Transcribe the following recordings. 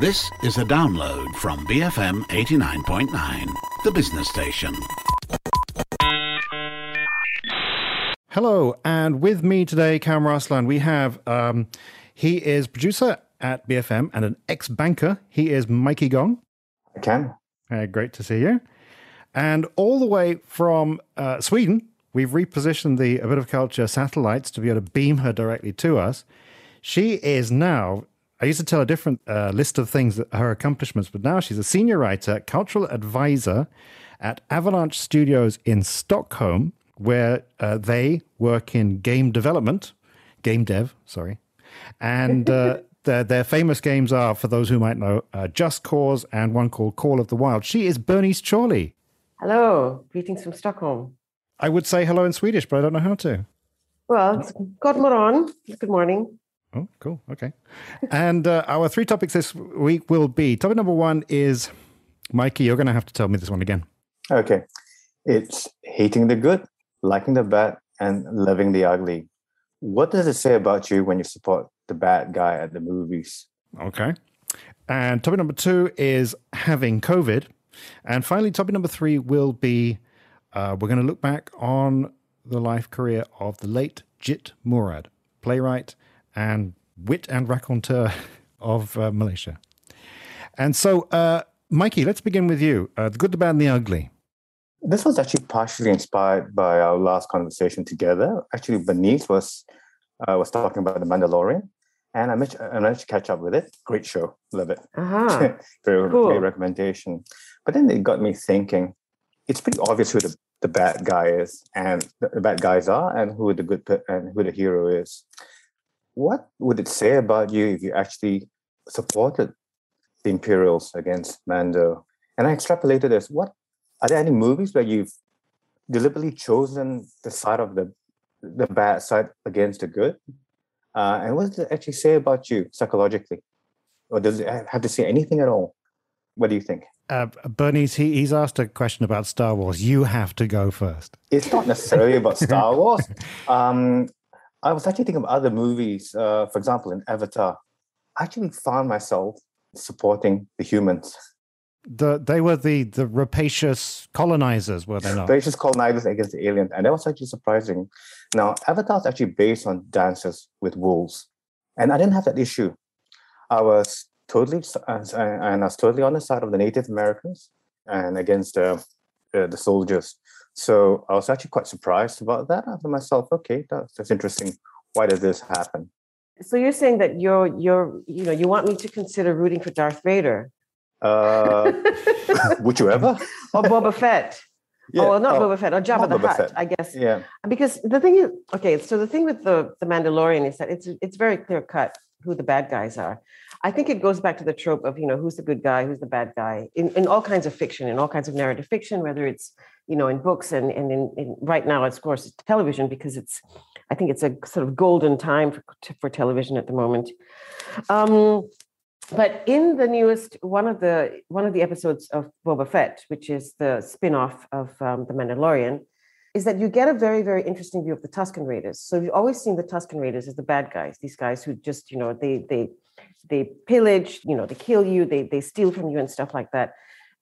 This is a download from BFM 89.9, the business station. Hello, and with me today, Kam Raslan, we have um, he is producer at BFM and an ex-banker. He is Mikey Gong. I can. Uh, great to see you. And all the way from uh, Sweden, we've repositioned the A Bit of Culture satellites to be able to beam her directly to us. She is now, I used to tell a different uh, list of things, that her accomplishments, but now she's a senior writer, cultural advisor at Avalanche Studios in Stockholm, where uh, they work in game development, game dev, sorry. And uh, their, their famous games are, for those who might know, uh, Just Cause and one called Call of the Wild. She is Bernice Chauly. Hello, greetings from Stockholm. I would say hello in Swedish, but I don't know how to. Well, it's. Good morning. Oh, cool. Okay. and uh, our three topics this week will be topic number one is Mikey, you're going to have to tell me this one again. Okay. It's hating the good, liking the bad, and loving the ugly. What does it say about you when you support the bad guy at the movies? Okay. And topic number two is having COVID. And finally, topic number three will be uh, we're going to look back on the life career of the late Jit Murad, playwright and wit and raconteur of uh, Malaysia. And so, uh, Mikey, let's begin with you. Uh, the good, the bad, and the ugly. This was actually partially inspired by our last conversation together. Actually, Bernice was uh, was talking about the Mandalorian, and I managed, I managed to catch up with it. Great show, love it. Uh-huh. very Cool. great recommendation. But then it got me thinking. It's pretty obvious who the, the bad guy is, and the, the bad guys are, and who the good and who the hero is. What would it say about you if you actually supported the Imperials against Mando? And I extrapolated this. What are there any movies where you've deliberately chosen the side of the the bad side against the good? Uh, and what does it actually say about you psychologically? Or does it have to say anything at all? What do you think? Uh, Bernice, he, he's asked a question about Star Wars. You have to go first. It's not necessarily about Star Wars. Um, I was actually thinking of other movies. Uh, for example, in Avatar, I actually found myself supporting the humans. The, they were the, the rapacious colonizers, were they not? They just colonizers against the aliens, and that was actually surprising. Now, Avatar is actually based on dances with wolves, and I didn't have that issue. I was totally and I was totally on the side of the Native Americans and against uh, uh, the soldiers. So I was actually quite surprised about that. I thought myself, okay, that's, that's interesting. Why did this happen? So you're saying that you're you're you know you want me to consider rooting for Darth Vader Uh, would you ever? or Boba Fett? Oh, well, not oh, Boba Fett or Jabba the Boba Hutt, Fett. I guess. Yeah. Because the thing is, okay, so the thing with the the Mandalorian is that it's it's very clear cut who the bad guys are. I think it goes back to the trope of you know who's the good guy, who's the bad guy in, in all kinds of fiction, in all kinds of narrative fiction, whether it's you know in books and and in, in right now, of course, it's television because it's I think it's a sort of golden time for, for television at the moment. Um, but in the newest one of the one of the episodes of Boba Fett, which is the spin-off of um, the Mandalorian, is that you get a very very interesting view of the Tusken Raiders. So you've always seen the Tusken Raiders as the bad guys, these guys who just you know they they they pillage, you know, they kill you, they they steal from you and stuff like that.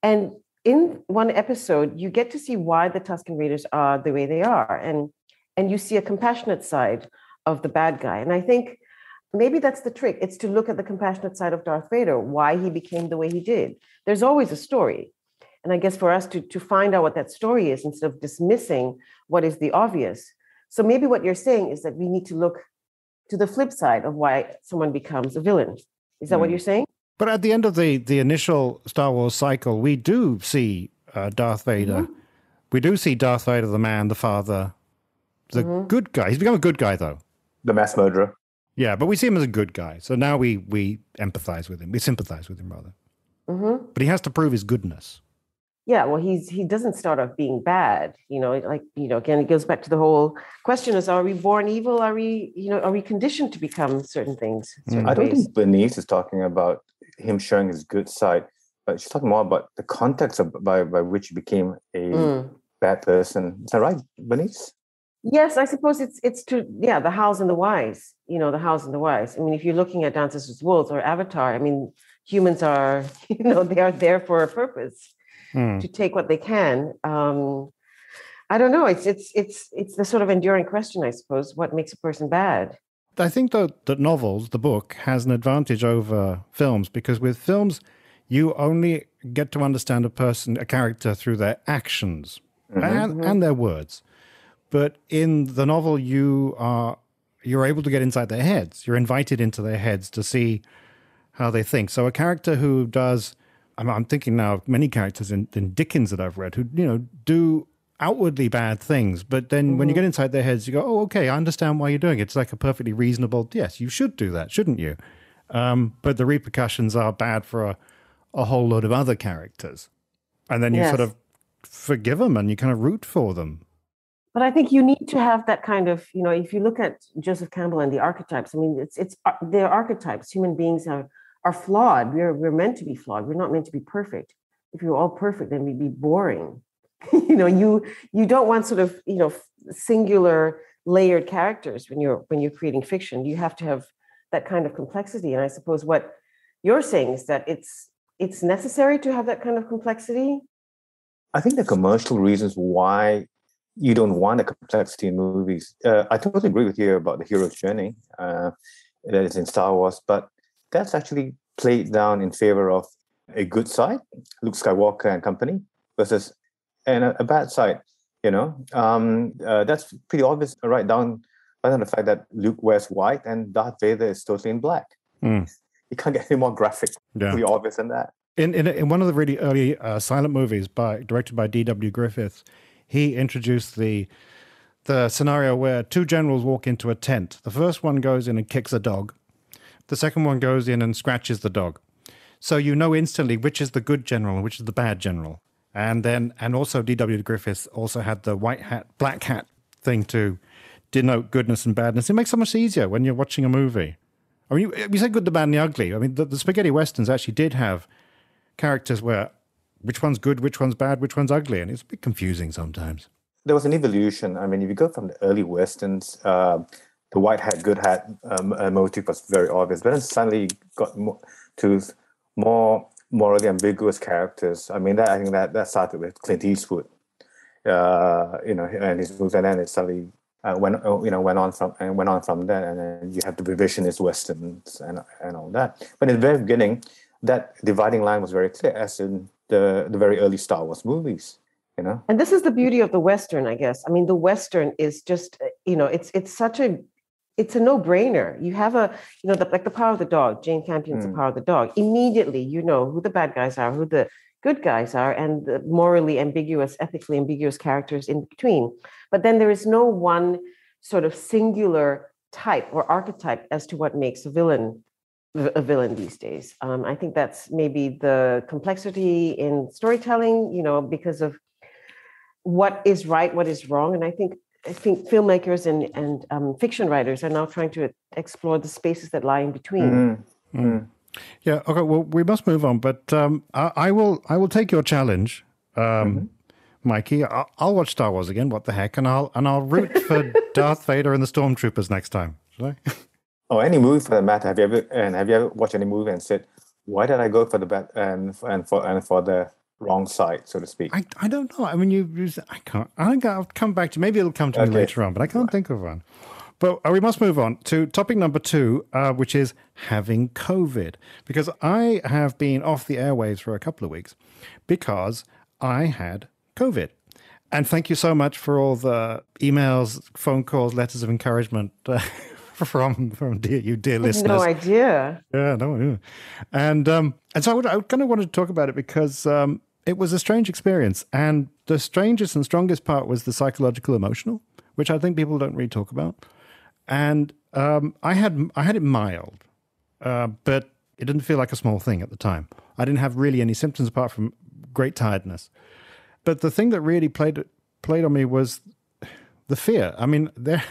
And in one episode, you get to see why the Tusken Raiders are the way they are, and and you see a compassionate side of the bad guy. And I think maybe that's the trick. It's to look at the compassionate side of Darth Vader, why he became the way he did. There's always a story. And I guess for us to, to find out what that story is instead of dismissing what is the obvious. So maybe what you're saying is that we need to look to the flip side of why someone becomes a villain. Is that what Mm. you're saying? But at the end of the, the initial Star Wars cycle, we do see uh, Darth Vader. We do see Darth Vader, the man, the father, the good guy. He's become a good guy, though. The mass murderer. Yeah, but we see him as a good guy. So now we, we empathize with him. We sympathize with him, rather. hmm But he has to prove his goodness. Yeah, well, he's he doesn't start off being bad, you know. Like you know, again, it goes back to the whole question: is are we born evil? Are we, you know, are we conditioned to become certain things? Certain I don't ways? think Bernice is talking about him showing his good side, but she's talking more about the context of, by, by which he became a Mm. bad person. Is that right, Bernice? Yes, I suppose it's it's to yeah, the hows and the whys. You know, the hows and the whys. I mean, if you're looking at Dances with Wolves or Avatar, I mean, humans are, you know, they are there for a purpose Hmm. to take what they can. Um, I don't know. It's it's it's it's the sort of enduring question, I suppose. What makes a person bad? I think though that novels, the book, has an advantage over films because with films, you only get to understand a person, a character through their actions and, and their words. But in the novel, you are you're able to get inside their heads. You're invited into their heads to see how they think. So a character who does, I'm, I'm thinking now of many characters in, in Dickens that I've read who you know do outwardly bad things, but then when you get inside their heads, you go, oh, okay, I understand why you're doing it. It's like a perfectly reasonable, yes, you should do that, shouldn't you? Um, but the repercussions are bad for a, a whole load of other characters. And then you Yes. sort of forgive them and you kind of root for them. But I think you need to have that kind of, you know, if you look at Joseph Campbell and the archetypes, I mean, it's it's they're archetypes. Human beings are are flawed. We're we're meant to be flawed. We're not meant to be perfect. If we were all perfect, then we'd be boring. you know, you you don't want sort of you know singular layered characters when you're when you're creating fiction. You have to have that kind of complexity. And I suppose what you're saying is that it's it's necessary to have that kind of complexity. I think the commercial reasons why you don't want a complexity in movies. Uh, I totally agree with you about the hero's journey uh, that is in Star Wars, but that's actually played down in favor of a good side, Luke Skywalker and company, versus and a, a bad side. You know, um, uh, that's pretty obvious right down right down the fact that Luke wears white and Darth Vader is totally in black. Mm. You can't get any more graphic, Yeah. pretty obvious than that. In, in in one of the really early uh, silent movies by directed by D.W. Griffith, he introduced the the scenario where two generals walk into a tent. The first one goes in and kicks a dog. The second one goes in and scratches the dog. So you know instantly which is the good general and which is the bad general. And then and also D.W. Griffiths also had the white hat, black hat thing to denote goodness and badness. It makes it so much easier when you're watching a movie. I mean, you, you said good, the bad, and the ugly. I mean, the, the spaghetti westerns actually did have characters where which one's good, which one's bad, which one's ugly, and it's a bit confusing sometimes. there was an evolution. I mean, if you go from the early westerns, uh, the white hat, good hat um, uh, motive was very obvious, but then suddenly got more, to more morally ambiguous characters. I mean, that I think that that started with Clint Eastwood, uh, you know, and his movies, and then it suddenly uh, went, uh, you know, went on from and went on from there, and then you have the revisionist westerns and and all that. But in the very beginning, that dividing line was very clear, as in the the very early Star Wars movies. You know, And this is the beauty of the Western, I guess. I mean, the Western is just, you know, it's it's such a it's a no-brainer. You have a, you know, the, like the power of the dog, Jane Campion's the Mm. power of the dog. Immediately, you know who the bad guys are, who the good guys are, and the morally ambiguous, ethically ambiguous characters in between. But then there is no one sort of singular type or archetype as to what makes a villain a villain these days. Um, I think that's maybe the complexity in storytelling, you know, because of what is right, what is wrong, and I think I think filmmakers and and um, fiction writers are now trying to explore the spaces that lie in between. Mm. Mm. Yeah. Okay. Well, we must move on, but um, I, I will. I will take your challenge, um, Mikey. I'll, I'll watch Star Wars again. What the heck? And I'll and I'll root for Darth Vader and the Stormtroopers next time. Should I? or any movie for that matter. Have you ever and have you ever watched any movie and said, "Why did I go for the bad and and for and for the wrong site, so to speak?" I, I don't know. I mean, you, you. I can't. I think I'll come back to. Maybe it'll come to me later on, but I can't think of one. But uh, we must move on to topic number two, uh, which is having COVID. Because I have been off the airwaves for a couple of weeks because I had COVID. And thank you so much for all the emails, phone calls, letters of encouragement uh, from from dear you dear listeners. no idea. Yeah, no, yeah. and um, and so I, would, I kind of wanted to talk about it because um, it was a strange experience, and the strangest and strongest part was the psychological, emotional, which I think people don't really talk about. And um, I had I had it mild, uh, but it didn't feel like a small thing at the time. I didn't have really any symptoms apart from great tiredness. But the thing that really played played on me was the fear. I mean, there,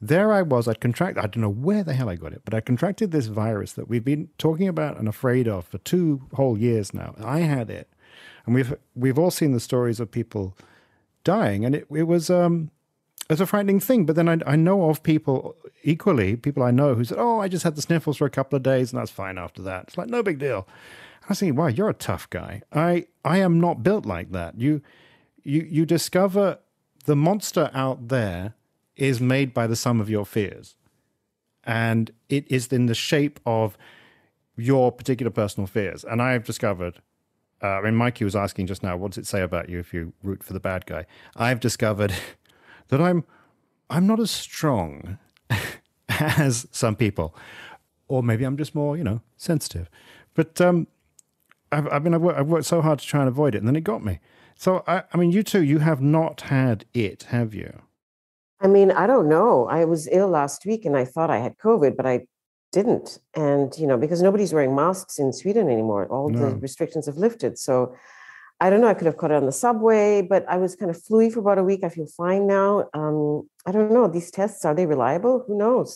there I was. I'd contracted. I don't know where the hell I got it, but I contracted this virus that we've been talking about and afraid of for two whole years now. I had it, and we've we've all seen the stories of people dying, and it it was um it's a frightening thing. But then I I know of people equally, people I know who said, "Oh, I just had the sniffles for a couple of days, and that's fine after that." It's like no big deal. And I thinking, wow, you're a tough guy. I I am not built like that. You you you discover the monster out there is made by the sum of your fears. And it is in the shape of your particular personal fears. And I have discovered, uh, I mean, Mikey was asking just now, what does it say about you if you root for the bad guy? I've discovered that I'm I'm not as strong as some people, or maybe I'm just more, you know, sensitive. But um, I've, I've I've worked, I've worked so hard to try and avoid it, and then it got me. So I, I mean, you too, you have not had it, have you? I mean, I don't know. I was ill last week and I thought I had COVID, but I didn't. And, you know, because nobody's wearing masks in Sweden anymore, all No. the restrictions have lifted. So I don't know. I could have caught it on the subway, but I was kind of fluey for about a week. I feel fine now. Um, I don't know. These tests, are they reliable? Who knows?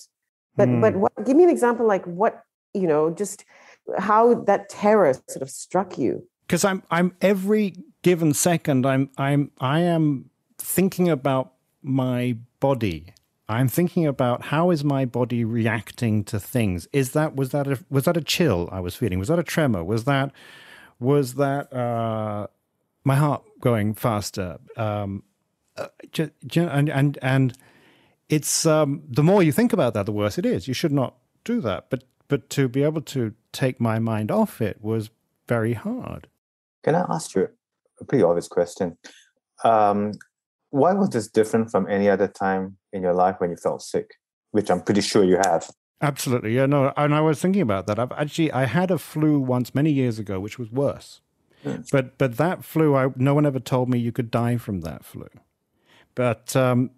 But, but Hmm. what, give me an example like what, you know, just how that terror sort of struck you. because I'm I'm every given second I'm I'm I am thinking about my body. I'm thinking about how is my body reacting to things. Is that was that a was that a chill I was feeling? Was that a tremor? Was that was that uh, my heart going faster? Um, uh, and and and it's um, the more you think about that, the worse it is. You should not do that. But but to be able to take my mind off it was very hard. Can I ask you a pretty obvious question? Um, why was this different from any other time in your life when you felt sick, which I'm pretty sure you have? Absolutely, yeah, no, and I was thinking about that. I've actually I had a flu once many years ago, which was worse. Hmm. But but that flu, I no one ever told me you could die from that flu. But um,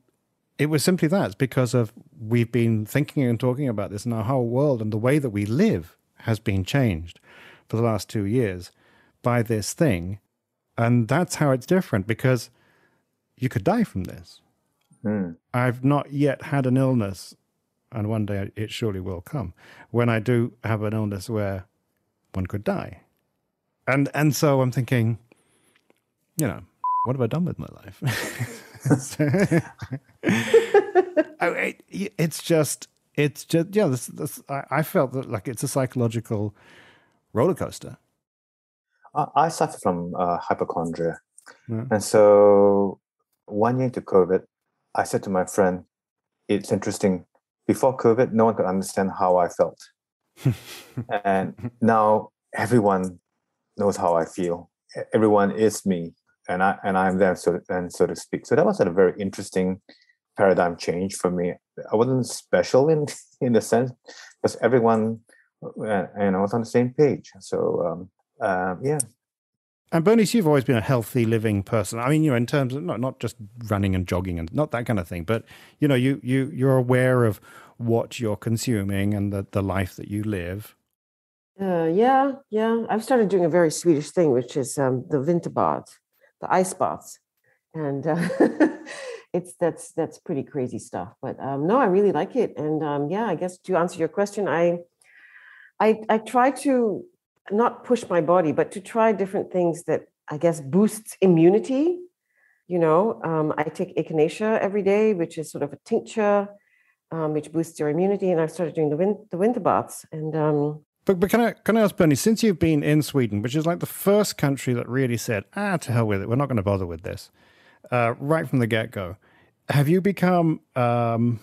it was simply that it's because of we've been thinking and talking about this, and our whole world and the way that we live has been changed for the last two years by this thing, and that's how it's different because you could die from this. Hmm. I've not yet had an illness, and one day it surely will come when I do have an illness where one could die. And and so I'm thinking, you know, what have I done with my life? It- it's just, it's just, yeah. This, this, I, I felt that like it's a psychological roller coaster. I, I suffer from uh, hypochondria. Yeah. And so one year into COVID, I said to my friend, it's interesting. Before COVID, no one could understand how I felt. and now everyone knows how I feel. Everyone is me, and I and I'm them, so and so to speak. So that was a very interesting paradigm change for me. I wasn't special in in the sense because everyone, uh, and I was on the same page. So um, uh, yeah, And Bernice, you've always been a healthy living person. I mean, you know, in terms of not not just running and jogging and not that kind of thing, but you know, you you you're aware of what you're consuming and the, the life that you live. Uh, yeah, yeah. I've started doing a very Swedish thing, which is um, the winterbad, the ice baths, and uh, it's that's that's pretty crazy stuff. But um, no, I really like it, and um, yeah, I guess to answer your question, I I I try to not push my body, but to try different things that I guess boosts immunity. You know, um, I take echinacea every day, which is sort of a tincture, um, which boosts your immunity, and I've started doing the win- the winter baths, and um, But but can I can I ask Bernie, since you've been in Sweden, which is like the first country that really said, ah, to hell with it, we're not going to bother with this, uh, right from the get go, have you become um,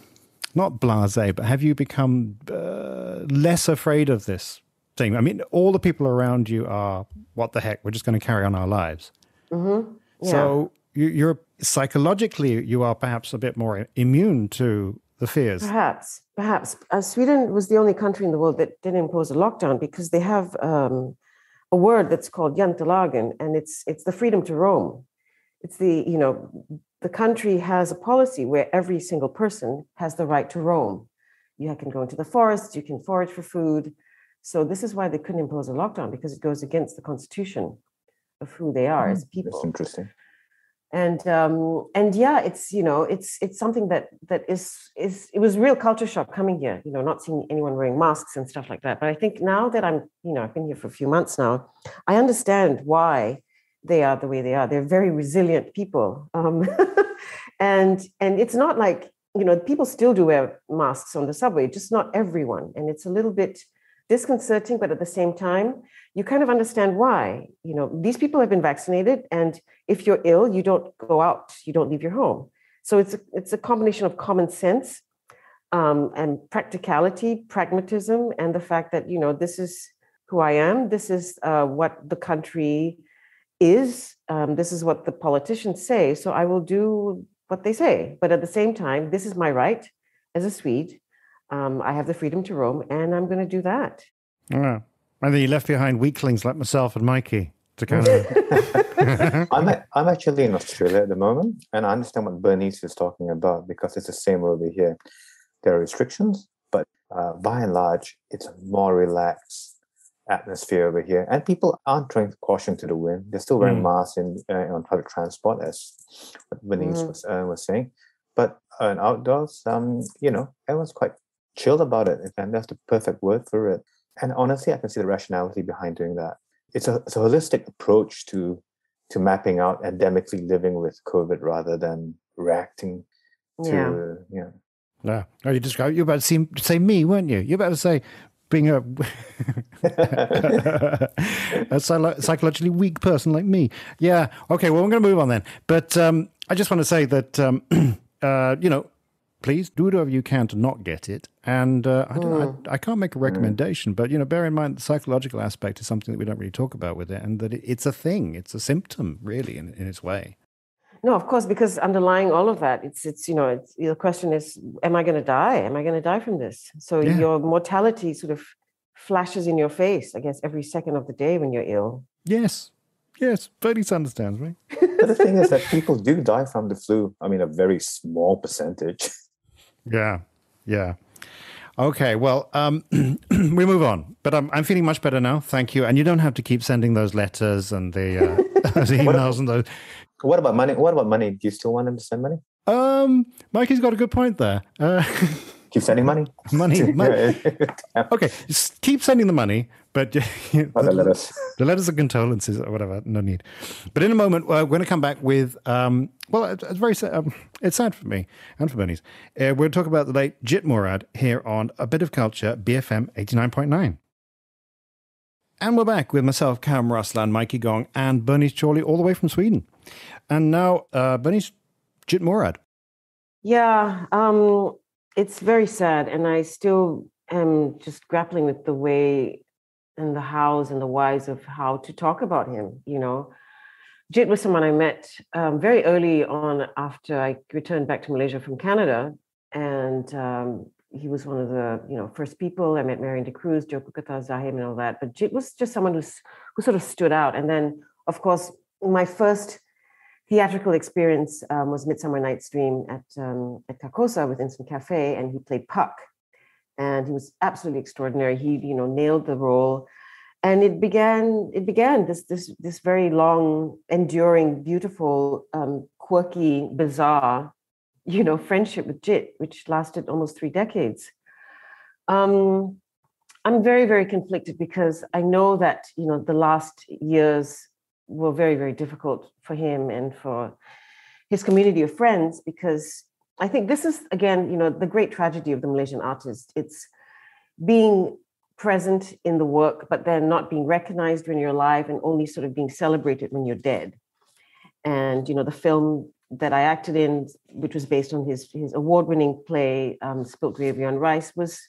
not blasé, but have you become uh, less afraid of this thing? I mean, all the people around you are, what the heck, we're just going to carry on our lives. mhm, yeah. So you, you're psychologically, you are perhaps a bit more immune to the fears. Perhaps, perhaps. Uh, Sweden was the only country in the world that didn't impose a lockdown because they have um, a word that's called jantelagen, and it's it's the freedom to roam. It's the you know the country has a policy where every single person has the right to roam. You can go into the forest, you can forage for food. So this is why they couldn't impose a lockdown because it goes against the constitution of who they are as people that's interesting. and um and yeah it's you know it's it's something that that is is it was real culture shock coming here you know not seeing anyone wearing masks and stuff like that. But i think now that i'm you know i've been here for a few months now i understand why they are the way they are. They're very resilient people um and and it's not like you know people still do wear masks on the subway just not everyone. And it's a little bit disconcerting, but at the same time, you kind of understand why. You know, these people have been vaccinated, and if you're ill, you don't go out, you don't leave your home. So it's a, it's a combination of common sense um, and practicality, pragmatism, and the fact that you know this is who I am. This is uh, what the country is. Um, this is what the politicians say. So I will do what they say. But at the same time, this is my right as a Swede. Um, I have the freedom to roam, and I'm going to do that. Yeah. And then you left behind weaklings like myself and Mikey to kind of. I'm, a, I'm actually in Australia at the moment, and I understand what Bernice is talking about because it's the same over here. There are restrictions, but uh, by and large, it's a more relaxed atmosphere over here, and people aren't throwing caution to the wind. They're still wearing mm. masks in uh, on public transport, as Bernice mm. was uh, was saying. But uh, outdoors, um, you know, everyone's quite chilled about it, and that's the perfect word for it. And honestly, I can see the rationality behind doing that. It's a, it's a holistic approach to to mapping out endemically living with COVID rather than reacting to yeah. yeah. No, no, you described you're about to say, say me, weren't you? You're about to say being a, a psychologically weak person like me. Yeah. Okay. Well, I'm going to move on then. But um, I just want to say that um, uh, you know please do whatever you can to not get it. And uh, I, mm. I, I, can't make a recommendation, mm. but you know, bear in mind the psychological aspect is something that we don't really talk about with it, and that it, it's a thing, it's a symptom, really, in, in its way. No, of course, because underlying all of that, it's it's you know, it's, the question is, am I going to die? Am I going to die from this? So yeah. your mortality sort of flashes in your face, I guess, every second of the day when you're ill. Yes, yes, Bernice understands me. but the thing is that people do die from the flu. I mean, a very small percentage. Yeah, yeah. Okay, well, um, we move on. But I'm, I'm feeling much better now. Thank you. And you don't have to keep sending those letters and the, uh, those emails and those. What about money? What about money? Do you still want him to send money? Um, Mikey's got a good point there. Uh, keep sending money. Money. money. okay, just keep sending the money, but the, the, letters. The letters of condolences or whatever. No need. But in a moment, uh, we're going to come back with. Um, well, it's very sad. Um, it's sad for me and for Bernice. Uh, we'll talk about the late Jit Murad here on a bit of culture, BFM eighty nine point nine. And we're back with myself, Kam Raslan, Mikey Gong, and Bernice Chauly, all the way from Sweden. And now, uh, Bernice Jit Murad. Yeah, um, it's very sad. And I still am just grappling with the way and the hows and the whys of how to talk about him, you know. Jit was someone I met um, very early on after I returned back to Malaysia from Canada. And um, he was one of the you know first people I met Marion D'Cruz, joe Kata Zahim, and all that. But Jit was just someone who's who sort of stood out. And then, of course, my first theatrical experience um, was Midsummer Night's Dream at um, at Carcosa with Instant Cafe, and he played Puck, and he was absolutely extraordinary. He you know nailed the role. And it began it began this this this very long enduring beautiful um, quirky bizarre you know friendship with jit which lasted almost three decades. Um, i'm very very conflicted because i know that you know the last years were very very difficult for him and for his community of friends because i think this is again you know the great tragedy of the malaysian artist it's being present in the work, but then not being recognized when you're alive and only sort of being celebrated when you're dead. And you know, the film that I acted in, which was based on his his award-winning play um, Spilt Gravy on Rice, was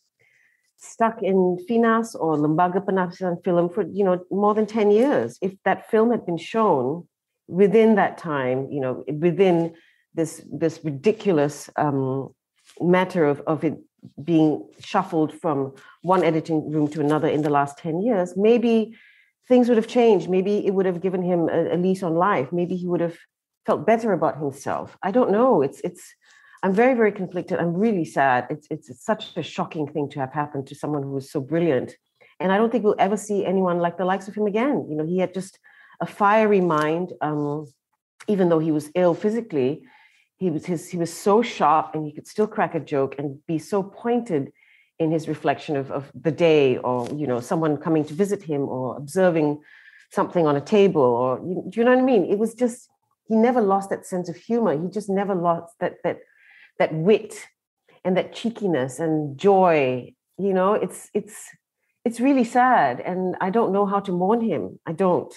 stuck in Finas or Lembaga Penapisan Film for you know more than ten years. If that film had been shown within that time, you know, within this this ridiculous um, matter of of it being shuffled from one editing room to another in the last 10 years, maybe things would have changed. Maybe it would have given him a, a lease on life. Maybe he would have felt better about himself. I don't know. It's it's I'm very, very conflicted. I'm really sad. It's, it's, such a shocking thing to have happened to someone who was so brilliant. And I don't think we'll ever see anyone like the likes of him again. You know, he had just a fiery mind, um, even though he was ill physically he was his he was so sharp and he could still crack a joke and be so pointed in his reflection of, of the day or you know someone coming to visit him or observing something on a table or do you know what i mean it was just he never lost that sense of humor he just never lost that that that wit and that cheekiness and joy you know it's it's it's really sad, and I don't know how to mourn him. I don't,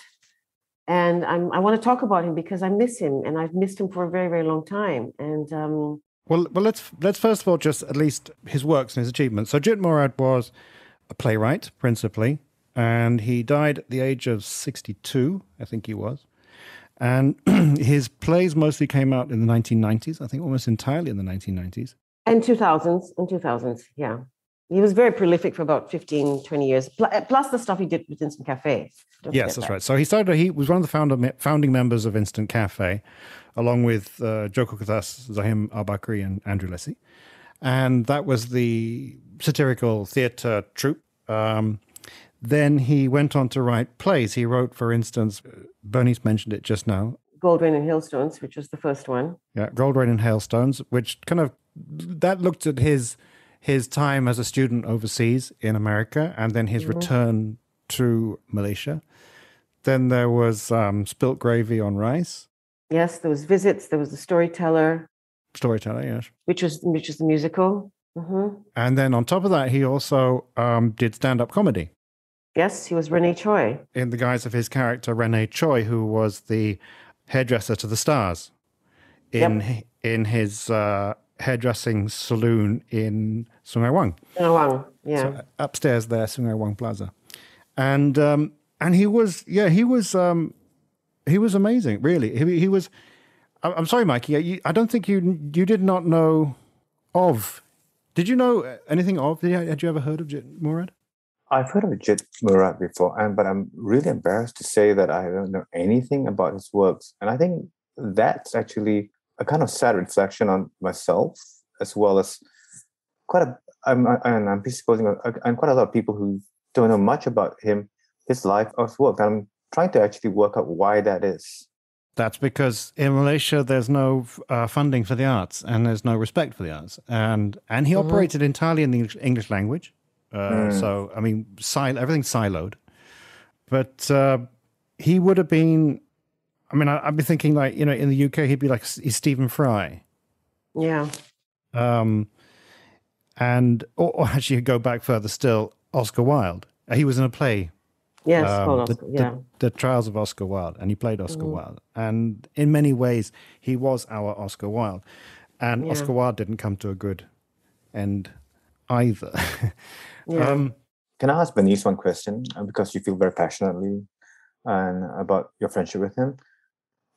and I'm, I want to talk about him because I miss him, and I've missed him for a very, very long time. And um, well, well, let's let's first of all just at least his works and his achievements. So Jit Murad was a playwright principally, and he died at the age of sixty-two, I think he was. And his plays mostly came out in the 1990s, I think almost entirely in the 1990s. And 2000s, in 2000s, yeah. He was very prolific for about 15, 20 years, plus the stuff he did with Instant Cafe. Don't yes, that's that. right. So he started, he was one of the founder, founding members of Instant Cafe, along with uh, Jo Kukathas, Zahim Albakri, and Andrew Leci. And that was the satirical theatre troupe. Um, then he went on to write plays. He wrote, for instance, Bernice mentioned it just now. Gold Rain and Hailstones, which was the first one. Yeah, Gold Rain and Hailstones, which kind of that looked at his his time as a student overseas in America and then his mm-hmm. return to Malaysia. Then there was um, Spilt Gravy on Rice. Yes, there was Visits. There was The Storyteller. Storyteller, yes. Which was which was the musical. Mm-hmm. And then on top of that, he also um, did stand up comedy. Yes, he was Rene Choi. In the guise of his character, Rene Choi, who was the hairdresser to the stars in, yep. in his uh, hairdressing saloon in Sungai Wang. Sungai Wang, yeah. So upstairs there, Sungai Wang Plaza. And um, and he was, yeah, he was um, he was amazing, really. He, he was. I'm sorry, Mikey. I don't think you you did not know of. Did you know anything of? Had you ever heard of Murad? I've heard of Jit Murad before, and but I'm really embarrassed to say that I don't know anything about his works. And I think that's actually a kind of sad reflection on myself, as well as quite a. I'm and I'm presupposing I'm quite a lot of people who don't know much about him, his life or his work. And I'm trying to actually work out why that is. That's because in Malaysia there's no uh, funding for the arts and there's no respect for the arts, and and he mm-hmm. operated entirely in the English language. Uh, mm. So I mean, sil- everything's siloed. But uh, he would have been. I mean, I, would be thinking like you know, in the UK, he'd be like he's Stephen Fry. Yeah. Um, and or, or actually go back further still, Oscar Wilde. Uh, he was in a play. Yes, um, Oscar, the, yeah. The, the, Trials of Oscar Wilde, and he played Oscar mm. Wilde. And in many ways, he was our Oscar Wilde. And yeah. Oscar Wilde didn't come to a good end either. Yeah. Um, can I ask Bernice one question? Uh, because you feel very passionately and about your friendship with him.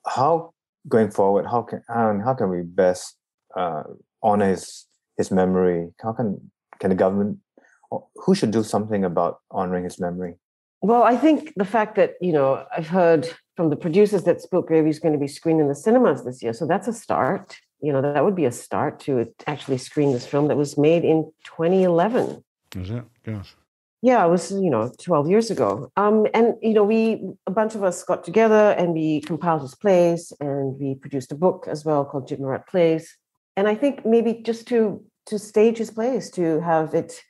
How going forward? How can how, how can we best uh, honor his his memory? How can can the government? Who should do something about honoring his memory? Well, I think the fact that you know I've heard from the producers that Spilt Gravy is going to be screened in the cinemas this year, so that's a start. You know that would be a start to actually screen this film that was made in 2011. Is it? Yes. Yeah, it was, you know, 12 years ago. Um, and, you know, we, a bunch of us got together and we compiled his plays and we produced a book as well called Jit Murad Plays. And I think maybe just to, to stage his plays, to have it,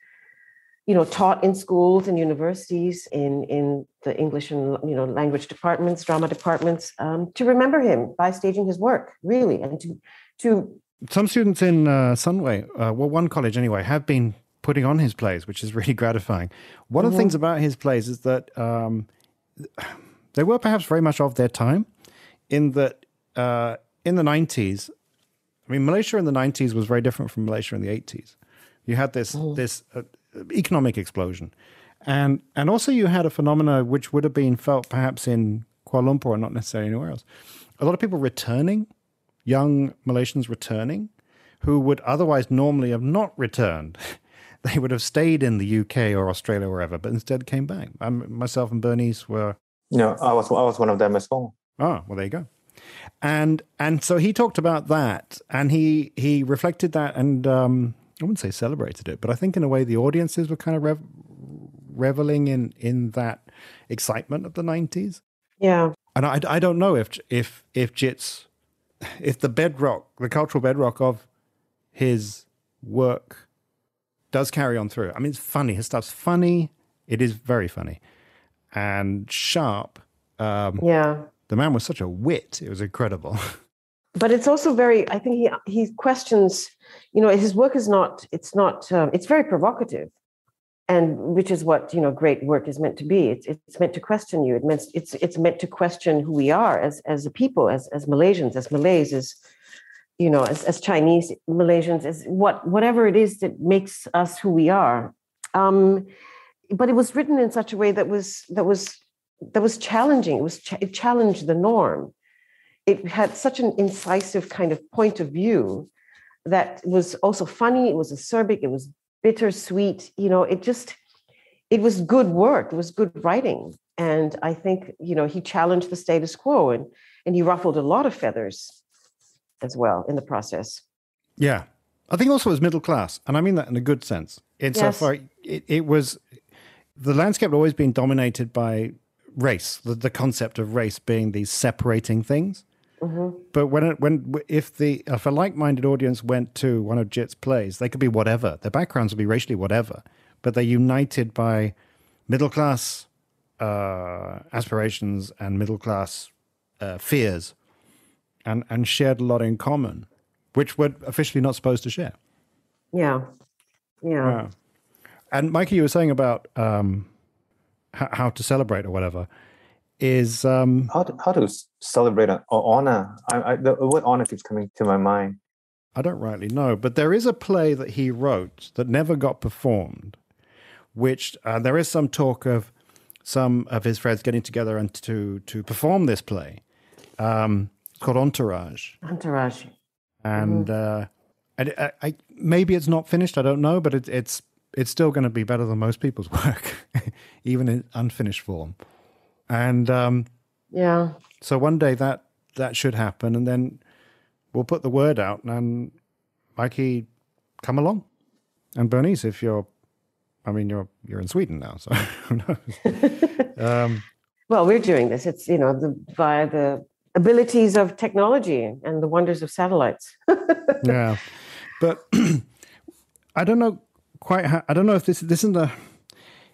you know, taught in schools and universities, in, in the English and, you know, language departments, drama departments, um, to remember him by staging his work, really, and to, to some students in uh, Sunway, uh, well, one college anyway, have been putting on his plays, which is really gratifying. One mm-hmm. of the things mm-hmm. about his plays is that um, they were perhaps very much of their time, in that uh, in the 90s, I mean, Malaysia in the 90s was very different from Malaysia in the 80s. You had this mm. this uh, economic explosion, and and also you had a phenomena which would have been felt perhaps in Kuala Lumpur and not necessarily anywhere else. A lot of people returning, young Malaysians returning, who would otherwise normally have not returned they would have stayed in the UK or Australia or wherever, but instead came back. myself and Bernice were. No, I was I was one of them as well. Oh, well, there you go. And and so he talked about that, and he he reflected that, and um, I wouldn't say celebrated it, but I think in a way the audiences were kind of rev- reveling in in that excitement of the nineties. Yeah, and I I don't know if if if Jit's if the bedrock, the cultural bedrock of his work does carry on through. I mean, it's funny. His stuff's funny. It is very funny and sharp. Um, yeah. The man was such a wit. It was incredible. But it's also very. I think he he questions. You know, his work is not. It's not. Um, it's very provocative. and which is what you know great work is meant to be it's, it's meant to question you it meant it's it's meant to question who we are as as a people as as malaysians as malays as you know as, as chinese malaysians as what whatever it is that makes us who we are um but it was written in such a way that was that was that was challenging it was ch- it challenged the norm it had such an incisive kind of point of view that was also funny it was acerbic it was bittersweet. You know, it just it was good work. It was good writing, and I think you know he challenged the status quo and and he ruffled a lot of feathers as well in the process. Yeah, I think also it was middle class, and I mean that in a good sense. Insofar, yes. it, it was the landscape had always been dominated by race, the, the concept of race being these separating things. Mm-hmm. But when it, when if the if a like-minded audience went to one of Jit's plays, they could be whatever. Their backgrounds would be racially whatever, but they're united by middle class uh, aspirations and middle class uh, fears, and and shared a lot in common, which we're officially not supposed to share. Yeah, yeah. yeah. And Mikey, you were saying about um, h- how to celebrate or whatever is um, how to, how to celebrate or honor. I, I, the word honor keeps coming to my mind. I don't rightly know, but there is a play that he wrote that never got performed, which uh, there is some talk of some of his friends getting together and to to perform this play. Um, it's called Entourage. Entourage. And mm-hmm. uh, and I, I, maybe it's not finished. I don't know, but it, it's it's still going to be better than most people's work, even in unfinished form. And um, yeah, so one day that that should happen, and then we'll put the word out, and Mikey, come along, and Bernice, if you're, I mean, you're you're in Sweden now, so who knows? um, well, we're doing this. It's you know the, via the abilities of technology and the wonders of satellites. yeah, but I don't know quite. How, I don't know if this this isn't a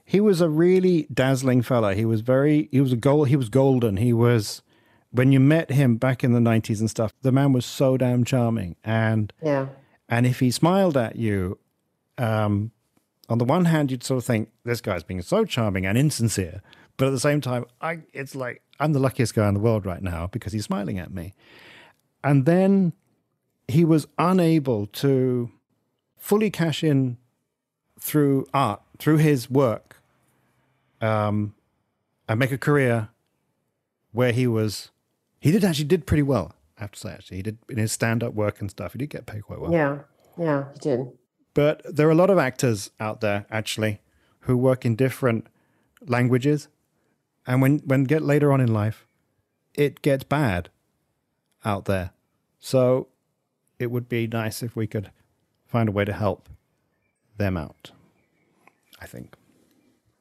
he was a really dazzling fella. He was very he was a gold he was golden. He was when you met him back in the 90s and stuff, the man was so damn charming. And yeah. And if he smiled at you, um, on the one hand, you'd sort of think this guy's being so charming and insincere, but at the same time, I it's like I'm the luckiest guy in the world right now because he's smiling at me. And then he was unable to fully cash in through art, through his work, um, and make a career where he was. He did actually did pretty well. I have to say, actually, he did in his stand-up work and stuff. He did get paid quite well. Yeah, yeah, he did. But there are a lot of actors out there actually who work in different languages, and when when get later on in life, it gets bad out there. So it would be nice if we could find a way to help them out. I think.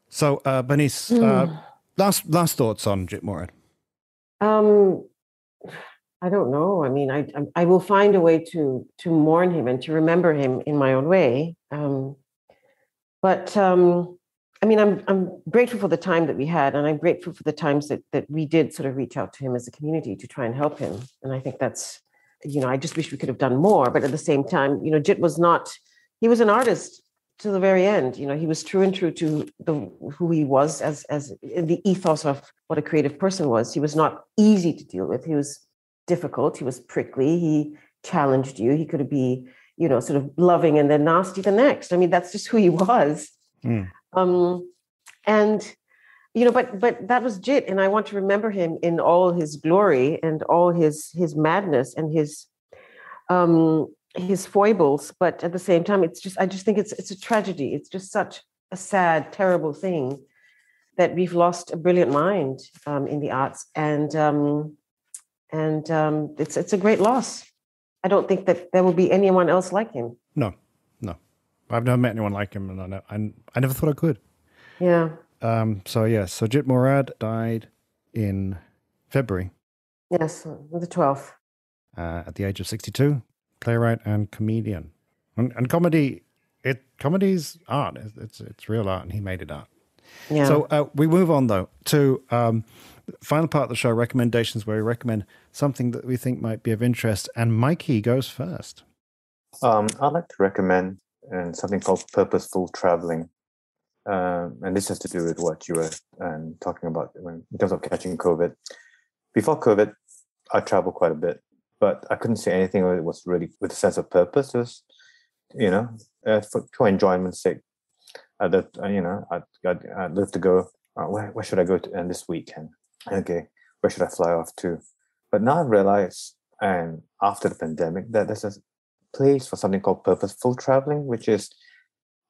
So, uh, Bernice, uh, hmm. last last thoughts on Jit Murad? Um, I don't know. I mean, I I will find a way to to mourn him and to remember him in my own way. Um, but um, I mean, I'm I'm grateful for the time that we had, and I'm grateful for the times that that we did sort of reach out to him as a community to try and help him. And I think that's, you know, I just wish we could have done more. But at the same time, you know, Jit was not. He was an artist to the very end. You know, he was true and true to the who he was as as the ethos of what a creative person was. He was not easy to deal with. He was difficult. He was prickly. He challenged you. He could be, you know, sort of loving and then nasty the next. I mean, that's just who he was. Mm. Um, and you know, but but that was Jit, and I want to remember him in all his glory and all his his madness and his um his foibles, but at the same time, it's just I just think it's it's a tragedy. It's just such a sad, terrible thing that we've lost a brilliant mind um, in the arts, and um, and um, it's it's a great loss. I don't think that there will be anyone else like him. No, I've never met anyone like him, and I, know, I, I never thought I could. Yeah. Um. So yes, yeah, so Jit Murad died in February. Yes, the twelfth. Uh, at the age of sixty-two playwright and comedian. And, and comedy, it comedy's art. It's it's real art, and he made it art. Yeah. So uh, we move on though to um, final part of the show recommendations, where we recommend something that we think might be of interest. And Mikey goes first. Um, I'd like to recommend uh, something called purposeful traveling. um, and this has to do with what you were um, talking about when, in terms of catching COVID. Before COVID, I traveled quite a bit, but I couldn't say anything that was really with a sense of purpose. Was, you know, uh, for, for enjoyment's sake. I would uh, you know, I'd, I'd, I'd love to go. Uh, where, where should I go to end this weekend? Okay, where should I fly off to? But now I've realized, and after the pandemic, that there's a place for something called purposeful traveling, which is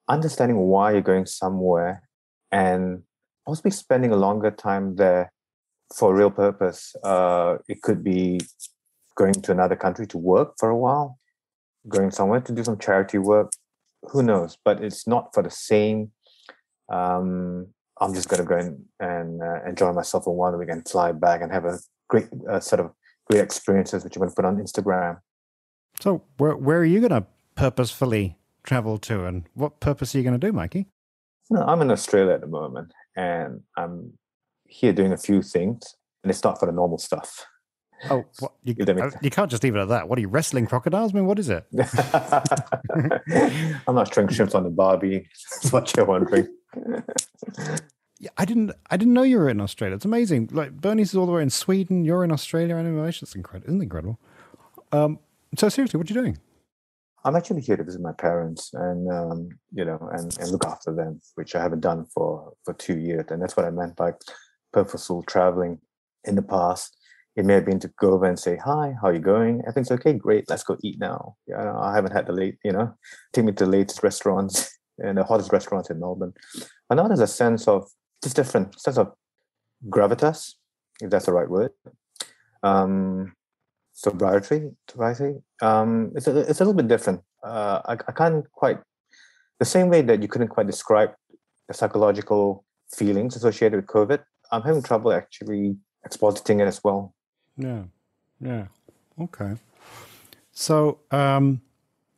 understanding why you're going somewhere and possibly spending a longer time there for a real purpose. Uh, it could be going to another country to work for a while, going somewhere to do some charity work. Who knows? But it's not for the same. Um, I'm just going to go in and uh, enjoy myself for one week and fly back and have a great uh, set of great experiences, which I'm going to put on Instagram. So, where where are you going to purposefully travel to, and what purpose are you going to do, Mikey? No, I'm in Australia at the moment, and I'm here doing a few things, and it's not for the normal stuff. Oh, what, you, you, can't just leave it at that. What are you wrestling crocodiles? I mean, what is it? I'm not throwing shrimps on the barbie. That's what you're wondering. yeah, I didn't. I didn't know you were in Australia. It's amazing. Like Bernice is all the way in Sweden. You're in Australia. Anyway, it's incredible. Isn't it incredible? Um, so seriously, what are you doing? I'm actually here to visit my parents and um, you know and, and look after them, which I haven't done for for two years, and that's what I meant by purposeful traveling. In the past, it may have been to go over and say hi, how are you going? Everything's okay, great. Let's go eat now. Yeah, I haven't had the late, you know, take me to the latest restaurants and the hottest restaurants in Melbourne. But now there's a sense of just different sense of gravitas, if that's the right word. Um, sobriety, sobriety. Um, it's a, it's a little bit different. Uh, I, I can't quite the same way that you couldn't quite describe the psychological feelings associated with COVID. I'm having trouble actually expositing it as well. Yeah, yeah, okay. So, um,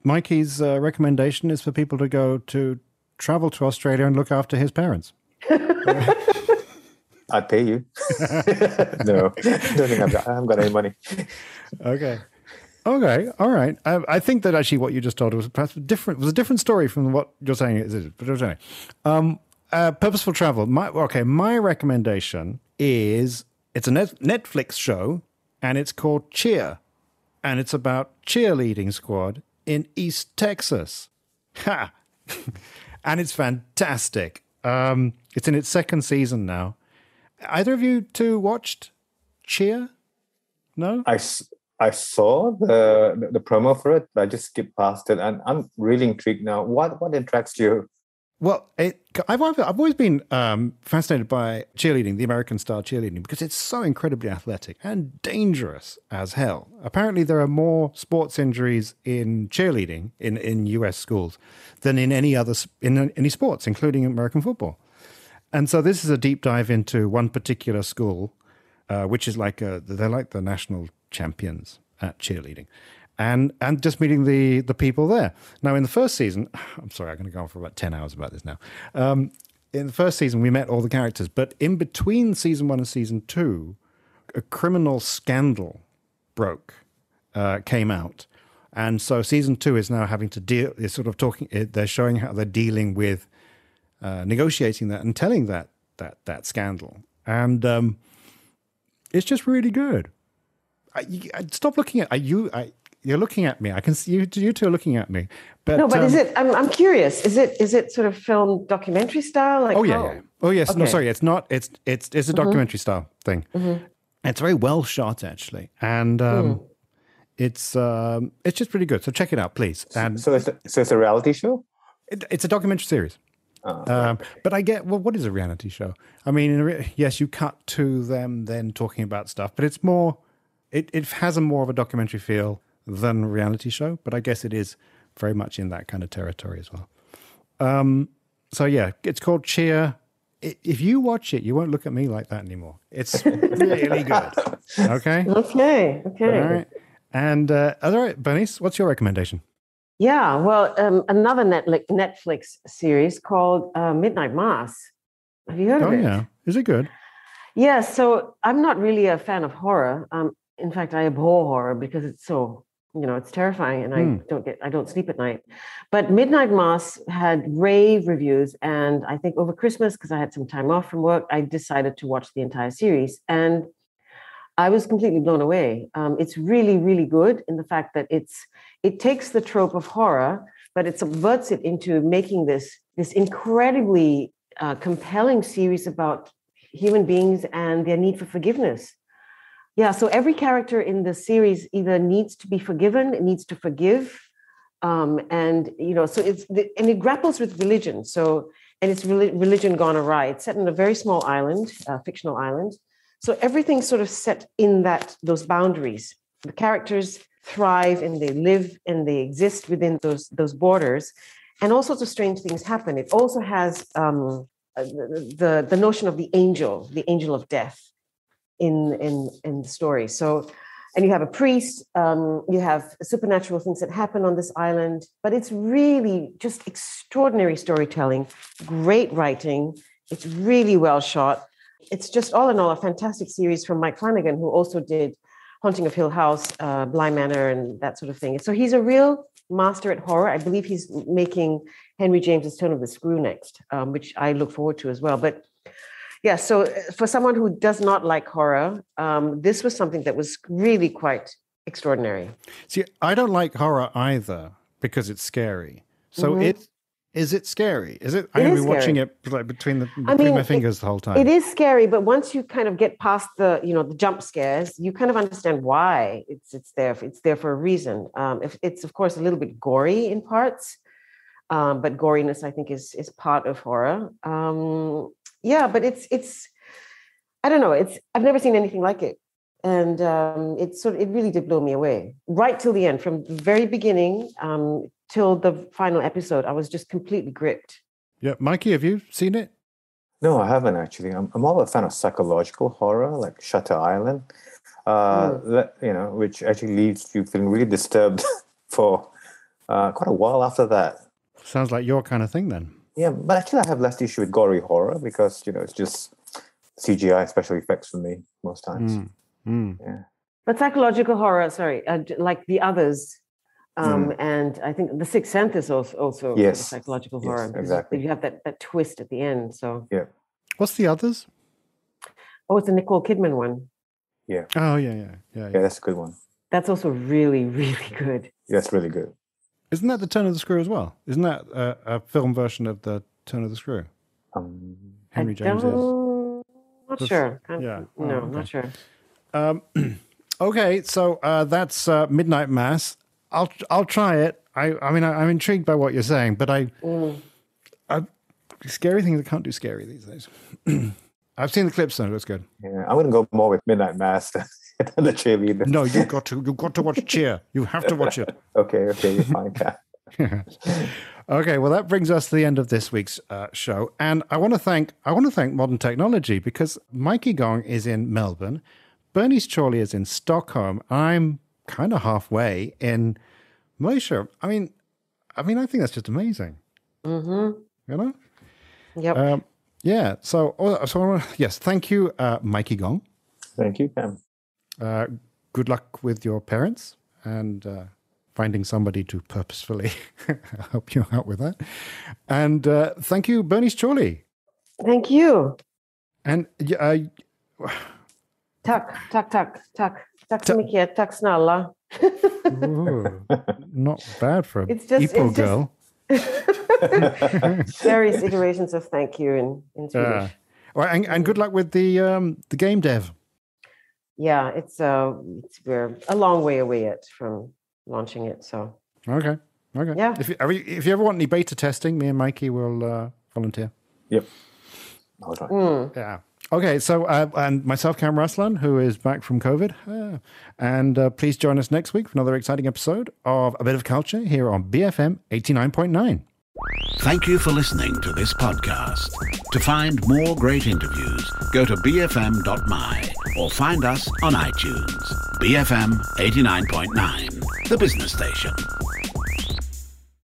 Mikey's uh, recommendation is for people to go to travel to Australia and look after his parents. I'd pay you. no, I don't think I've got, I haven't got any money. Okay. Okay, all right. I, I, think that actually what you just told was perhaps different. Was a different story from what you're saying. Is it? But anyway, um, uh, purposeful travel. My okay. My recommendation is it's a Netflix show, and it's called Cheer, and it's about cheerleading squad in East Texas. Ha! and it's fantastic. Um, it's in its second season now. Either of you two watched Cheer? No, I, I saw the the promo for it, but I just skipped past it, and I'm really intrigued now. What what attracts you? Well, it, I've I've always been um, fascinated by cheerleading, the American style cheerleading, because it's so incredibly athletic and dangerous as hell. Apparently, there are more sports injuries in cheerleading in, in U.S. schools than in any other in any sports, including American football. And so, this is a deep dive into one particular school, uh, which is like a, they're like the national champions at cheerleading, and and just meeting the the people there. Now, in the first season, I'm sorry, I'm going to go on for about ten hours about this now. Um, in the first season, we met all the characters, but in between season one and season two, a criminal scandal broke, uh, came out, and so season two is now having to deal. Is sort of talking. They're showing how they're dealing with uh, negotiating that and telling that that that scandal, and um, it's just really good. I, I, stop looking at you. I, you're looking at me. I can see you. You two are looking at me. But no, but um, is it? I'm, I'm curious. Is it? Is it sort of film documentary style? Like oh yeah, how? yeah. Oh yes. Okay. No, sorry. It's not. It's it's it's a mm-hmm. documentary style thing. Mm-hmm. It's very well shot actually, and um, mm. it's um, it's just pretty good. So check it out, please. And so it's a, so it's a reality show. It, it's a documentary series. Oh, um, but I get well. What is a reality show? I mean, re- yes, you cut to them then talking about stuff, but it's more. It it has a more of a documentary feel than reality show, but I guess it is very much in that kind of territory as well. Um, so yeah, it's called Cheer. If you watch it, you won't look at me like that anymore. It's really good. Okay. Okay. Okay. All right. And uh, all right, Bernice, what's your recommendation? Yeah, well, um, another Netflix series called uh, Midnight Mass. Have you heard oh, of it? Oh yeah, is it good? Yeah. So I'm not really a fan of horror. Um, in fact, I abhor horror because it's so you know, it's terrifying, and Hmm. I don't get, I don't sleep at night. But Midnight Mass had rave reviews, and I think over Christmas, because I had some time off from work, I decided to watch the entire series, and I was completely blown away. Um, it's really, really good in the fact that it's it takes the trope of horror, but it subverts it into making this this incredibly uh, compelling series about human beings and their need for forgiveness. Yeah, so every character in the series either needs to be forgiven, it needs to forgive, um, and you know, so it's the, and it grapples with religion. So and it's reli- religion gone awry. It's set in a very small island, fictional island. So everything's sort of set in that those boundaries. The characters thrive and they live and they exist within those those borders, and all sorts of strange things happen. It also has um, uh, the, the notion of the angel, the angel of death, in in in the story. So, and you have a priest. Um, you have supernatural things that happen on this island, but it's really just extraordinary storytelling, great writing. It's really well shot. It's just all in all a fantastic series from Mike Flanagan, who also did Haunting of Hill House, uh, Bly Manor, and that sort of thing. So he's a real master at horror. I believe he's making Henry James's Turn of the Screw next, um, which I look forward to as well. But yeah, so uh, for someone who does not like horror, um, this was something that was really quite extraordinary. See, I don't like horror either because it's scary. So Mhm. it is it scary? Is it? I'm It gonna be watching scary. it like between the I between mean, my it- fingers the whole time. It is scary, but once you kind of get past the, you know, the jump scares, you kind of understand why it's it's there. It's there for a reason. Um, if it's of course a little bit gory in parts, um, but goriness I think is is part of horror. Um, yeah, but it's it's I don't know. It's I've never seen anything like it, and um, it sort of it really did blow me away right till the end, from the very beginning um, till the final episode. I was just completely gripped. Yeah, Mikey, have you seen it? No, I haven't actually. I'm, I'm more of a fan of psychological horror, like Shutter Island, uh, that, you know, which actually leaves you feeling really disturbed for uh, quite a while after that. Sounds like your kind of thing then. Yeah, but actually, I have less issue with gory horror because you know it's just CGI special effects for me most times. Mm, mm. But psychological horror, sorry, uh, like the others, um, and I think the Sixth Sense is also also sort of Yes. psychological Yes, horror. exactly. You have that that twist at the end. So, yeah. What's the others? oh, it's the Nicole Kidman one. Yeah. Oh yeah, yeah, yeah. Yeah, yeah. that's a good one. That's also really really good. Yeah, That's really good. Isn't that the Turn of the Screw as well? Isn't that a, a film version of the Turn of the Screw? Um, Henry I James is. don't, not That's- sure. I'm- yeah. Oh, no, okay. not sure. Um, okay, so uh, that's uh, Midnight Mass. I'll I'll try it. I I mean I, I'm intrigued by what you're saying, but I, Mm. I scary things I can't do scary these days. I've seen the clips though. That's good. yeah, I'm gonna go more with Midnight Mass than the cheerleader. No, you've got to you've got to watch Cheer. You have to watch it. Okay, okay, you're fine, Kat. Okay, well that brings us to the end of this week's uh, show, and I want to thank I want to thank Modern Technology because Mikey Gong is in Melbourne, Bernice Chauly is in Stockholm. I'm kind of halfway in Malaysia. I mean, I mean, I think that's just amazing. Mm-hmm. You know? Yep. Um, yeah. So, oh, so I wanna- yes, thank you, uh, Mikey Gong. Thank you, Kam. Uh, good luck with your parents and uh, finding somebody to purposefully help you out with that. And uh, thank you, Bernice Chauly. Thank you. And yeah, uh, Tack, tack, tack, tack. Tack Ta- så mycket. Tack snälla. ooh, not bad for a It's just- Ipoh it's just- girl. Various iterations of thank you in, in Swedish. Yeah. Well, and, and good luck with the um, the game dev. yeah, it's uh, it's we're a long way away yet from launching it. So Okay. Okay. Yeah. If you, are you- if you ever want any beta testing, me and Mikey will uh, volunteer. Yep. All right. mm, Yeah. Okay. So, uh, and myself, Kam Raslan, who is back from COVID. Uh, and uh, please join us next week for another exciting episode of A Bit of Culture here on BFM 89.9. Thank you for listening to this podcast. To find more great interviews, go to bfm.my or find us on iTunes. BFM 89.9, the business station.